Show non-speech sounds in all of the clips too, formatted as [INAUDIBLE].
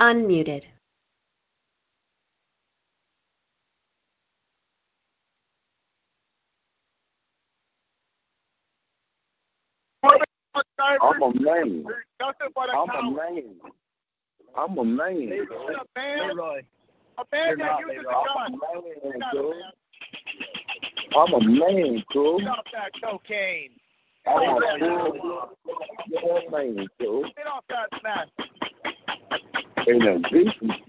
Unmuted. I'm a man. Nothing but a I'm a man. I'm a man. You're a man, Leroy. a man You're that not, uses Leroy. a I'm gun. a man, not a dude. man. I'm a man, cool. Get off that cocaine. I'm a man, cool. Get off that mess. And a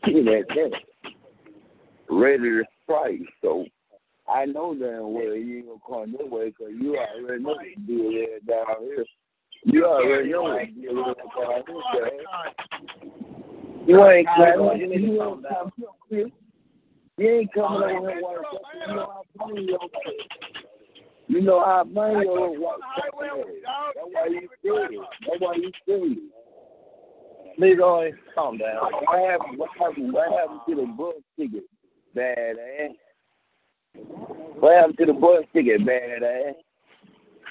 kid at that. Ready to strike, so I know damn well you ain't gonna come this way because you already know the deal there down here. You already know the deal there down here. You ain't coming. You ain't coming. You over here white stuff. You know how money your white is. That's why you scared. That's why you scared. Leroy, calm down. What happened? What happened? What happened to the bus ticket, bad ass? What happened to the bus ticket, bad ass?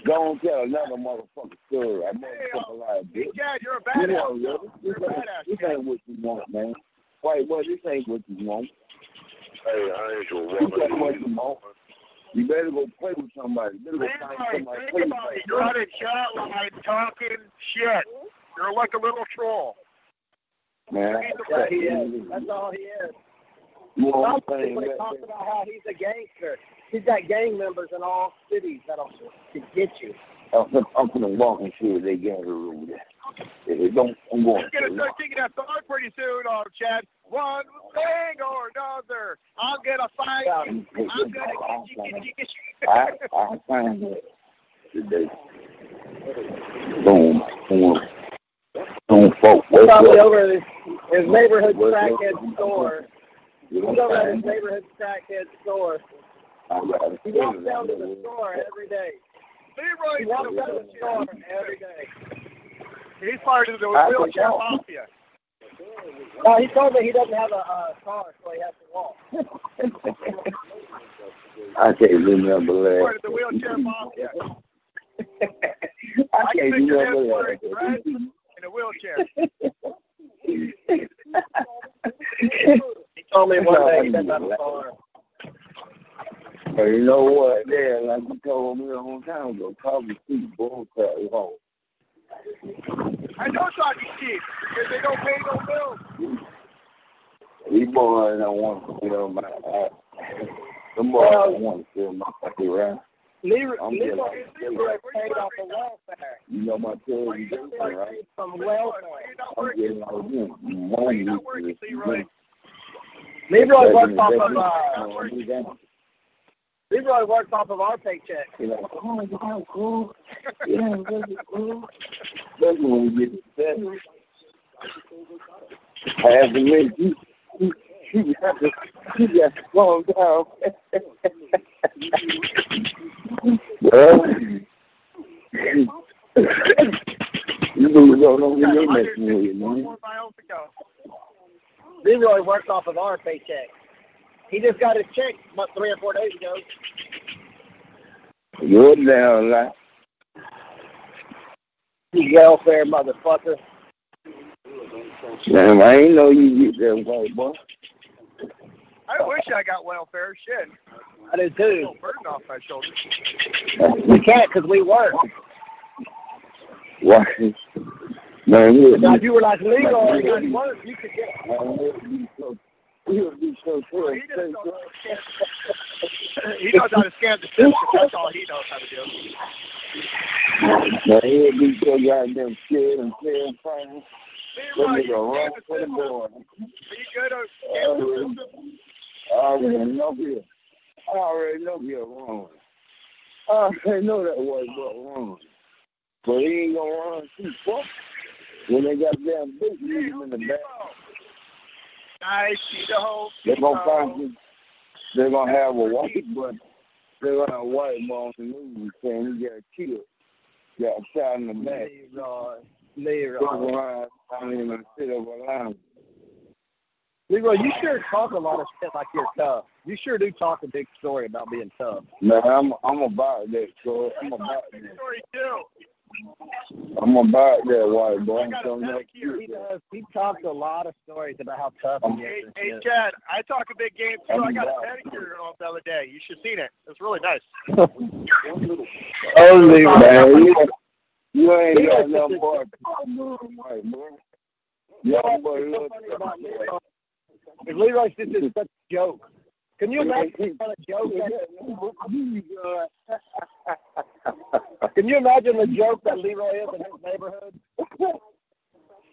Go and tell another motherfucker story. I motherfucker like this. Dad, you're a You badass. know, yo, this, You're a badass. this ain't what you want, man. White boy, this ain't what you want. Hey, I ain't your woman. This ain't what you want. You better go play with somebody. You better go find somebody think about it. You're on a chat line talking shit. You're like a little troll. Man, Yeah, he is. That's all he is. You know what I'm saying? talks about how he's a gangster. He's got gang members in all cities that'll to get you. I'm gonna, I'm gonna walk and see if they get her over there. If don't, I'm going You're gonna to. start singing that song pretty soon, oh Chad. One thing or another. I'm gonna fight you. I'm gonna get you, get you, get you. I, I find that today. Boom, boom. Boom, folk. Probably over his, his neighborhood Wake crackhead store. He's over at his neighborhood crackhead store. He walks down to the store every day. He Leroy, walks down to the store every day. he's part of the wheelchair mafia. No, he told me he doesn't have a uh, car, so he has to walk. [LAUGHS] I can't remember Part of that. the wheelchair mafia. [LAUGHS] I can't can picture him remember that. In a wheelchair. He told me one day he doesn't have. But you know what? Yeah, like you told me a long time ago, probably see bull crap at. I know it's not cheap because they don't pay no bills. These boys don't want to feel my ass. Them boys don't want to feel my fucking ass. Leroy, Leroy, Leroy paid off the welfare. You know my Leroy right? from welfare. I'm getting all them. Money You're not working, Leroy. Works off of uh, Leroy works off of our paycheck. You know, oh, yeah, cool. Yeah, cool. That's when we get to that. Half a minute, you, you, you got to, you got to calm down. [LAUGHS] well, you lose all over your with you, man. Four miles to. Leroy works off of our paycheck. He just got his check about three or four days ago. You're down lie. You welfare motherfucker. Damn, I ain't know you get that white boy. I wish I got welfare. Shit. I do too. No burden off my shoulders. We can't because we work. Why? Man, you Now, if you were like legal and got work, you could get it. Man, you'd be so, you'd be so Well, [LAUGHS] he knows, how to scan the system. That's all he knows how to do. Man, he'd be so goddamn scared and playing fine. That Leroy, nigga you run for the system. board. Good at scanning the system? I already know here. I already know here wrong. I already know that was boy wrong. But he ain't gonna run too far. When they got damn big, leave in the back. I see the whole They're gonna find you. They're gonna have a white, but they're gonna have a white boy on the news saying he got killed, got shot in the back. Leroy. Leroy. I mean, and sit over line. Leroy, you sure talk a lot of shit like you're tough. You sure do talk a big story about being tough. Man, I'm I'm about that, so I'm about that. story too. I'm about that white boy. I I'm got a telling you. He does. He talks a lot of stories about how tough he Hey, is. and hey, shit. Chad, I talk a big game too. I got a pedicure on the other day. You should have seen it. It's really nice. Oh, Leroy. Man, [LAUGHS] you, you ain't got no boy. White boy. Young boy, so look. funny about Leroy is Leroy's just is such a joke. Can you imagine what kind joke that [LAUGHS] Can you imagine the joke that Leroy is in his neighborhood?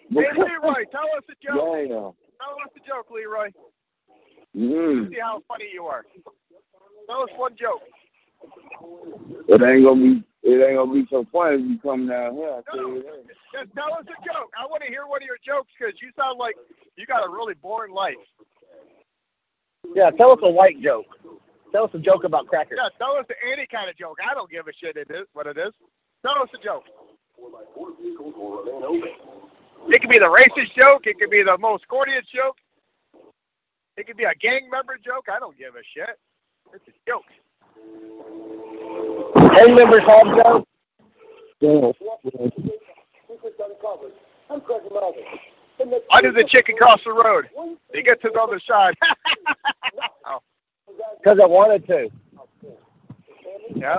Hey, Leroy, tell us a joke. Damn. Tell us a joke, Leroy. Mm. See how funny you are. Tell us one joke. It ain't gonna be. It ain't gonna be so funny if you come down here. I No, just tell us a joke. I want to hear one of your jokes because you sound like you got a really boring life. Yeah, tell us a white joke. Tell us a joke about crackers. Yeah, tell us any kind of joke. I don't give a shit it is what it is. Tell us a joke. It could be the racist joke. It could be the most corniest joke. It could be a gang member joke. I don't give a shit. It's a joke. Gang members home joke. Under the chick across the road. They get to the other side. oh, [LAUGHS] Because I wanted to. yeah.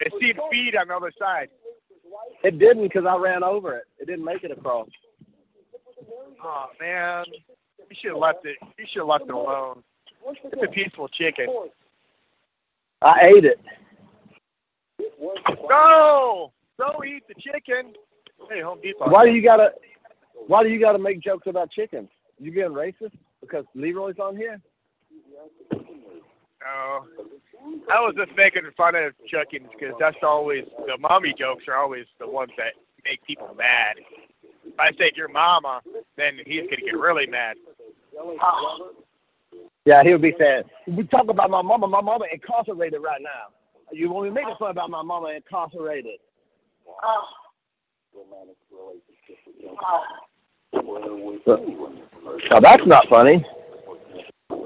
They see feet on the other side. It didn't because I ran over it. It didn't make it across. Oh man, you should have left it. You should have left it alone. It's a peaceful chicken. I ate it. No, don't eat the chicken. Hey, Home Depot. Why do you gotta? Why do you gotta make jokes about chickens? You being racist because Leroy's on here? No, I was just making fun of chickens because that's always the mommy jokes are always the ones that make people mad. If I say your mama, then he's gonna get really mad. Yeah, he would be saying, "We talk about my mama. My mama incarcerated right now. You want me making fun about my mama incarcerated?" Ah. Now that's not funny.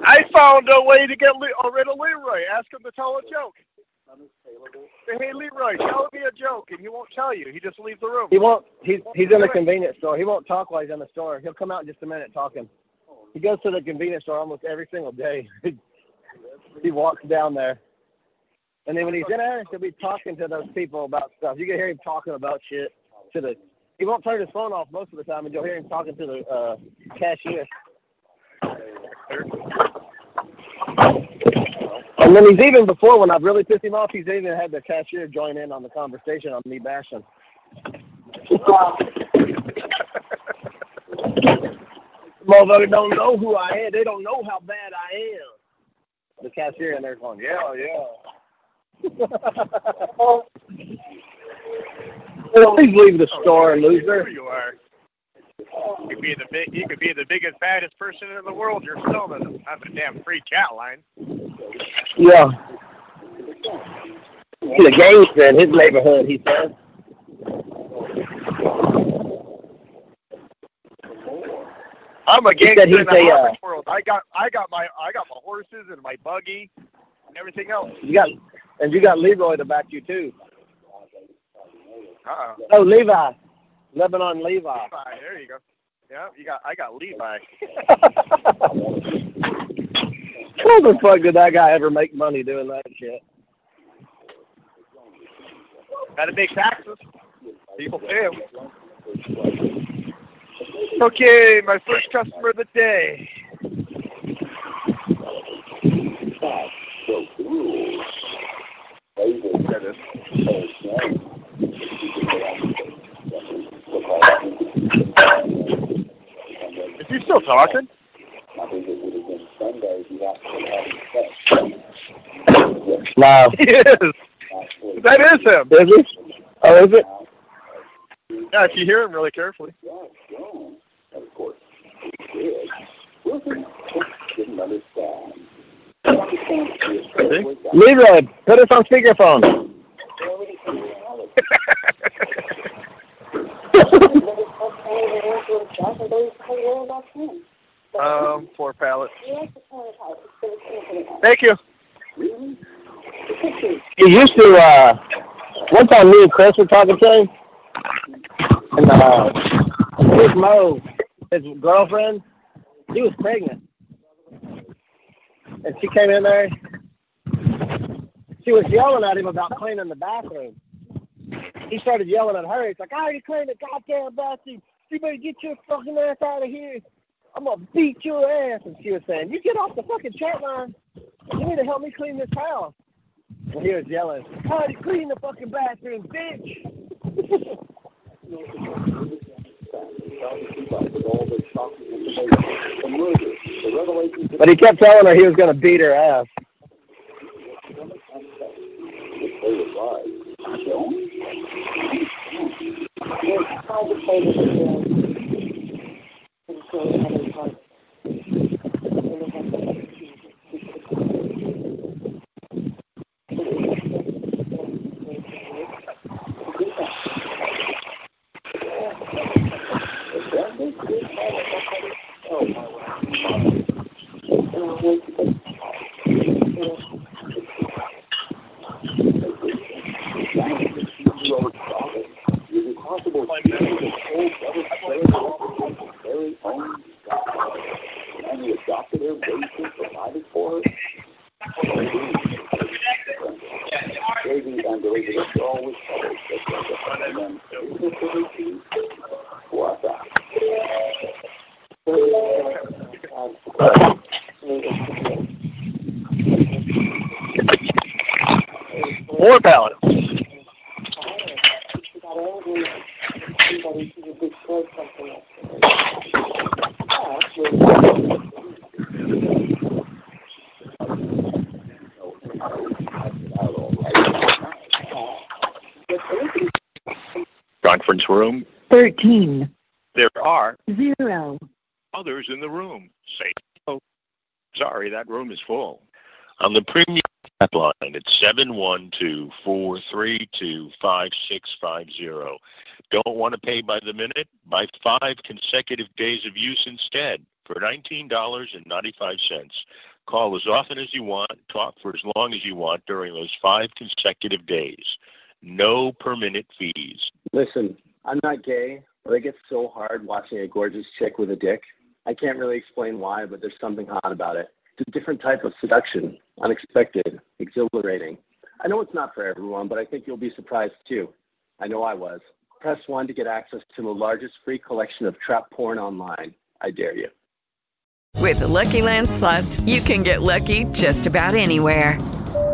I found a way to get Le- rid of Leroy. Ask him to tell a joke. Say, hey Leroy, tell me a joke, and he won't tell you. He just leaves the room. He won't. He's he's in the convenience store. He won't talk while he's in the store. He'll come out in just a minute talking. He goes to the convenience store almost every single day. [LAUGHS] he walks down there, and then when he's in there, he'll be talking to those people about stuff. You can hear him talking about shit to the. He won't turn his phone off most of the time, and you'll hear him talking to the uh, cashier. And then he's even before when I've really pissed him off, he's even had the cashier join in on the conversation on me bashing. [LAUGHS] Motherfucker don't know who I am. They don't know how bad I am. The cashier in there going, yeah, yeah. [LAUGHS] Please leave the store, Here loser. you are. You could be the big. You could be the biggest, baddest person in the world. You're still doesn't have a damn free chat line. Yeah. He's a gangster in his neighborhood, he says. I'm a gangster in the a, uh, world. I got I got my I got my horses and my buggy and everything else. You got and you got Leroy to back you too. Uh-uh. Oh, Levi, Lebanon Levi. Levi, there you go. Yeah, you got I got Levi. [LAUGHS] How the fuck did that guy ever make money doing that shit? Got to make taxes. People pay 'em. Okay, my first customer of the day. There it is. Is he still talking? No. He is. That is him. Is he? Oh, is it? Yeah, if you hear him really carefully. See? Leroy, put us on speakerphone. [LAUGHS] Um, four pallets. Thank you. He used to, uh, one time me and Chris were talking to him, and, uh, his Mo, his girlfriend, she was pregnant. And she came in there, she was yelling at him about cleaning the bathroom. He started yelling at her. He's like, I already cleaned the goddamn bathroom. You better get your fucking ass out of here. I'm gonna beat your ass. And she was saying, You get off the fucking chat line. You need to help me clean this house. And he was yelling, I already cleaned the fucking bathroom, bitch. but he kept telling her he was gonna beat her ass. Oh, my Four pallets. Conference room. 13, There are 0. others in the room. Say no. Sorry, that room is full. On the premium line, it's 712-432-5650. Don't want to pay by the minute? Buy five consecutive days of use instead for $19.95. Call as often as you want, talk for as long as you want during those five consecutive days. No per minute fees. Listen, I'm not gay, but I get so hard watching a gorgeous chick with a dick. I can't really explain why, but there's something hot about it. It's a different type of seduction, unexpected, exhilarating. I know it's not for everyone, but I think you'll be surprised too. I know I was. Press 1 to get access to the largest free collection of trap porn online. I dare you. With the Lucky Land slots, you can get lucky just about anywhere.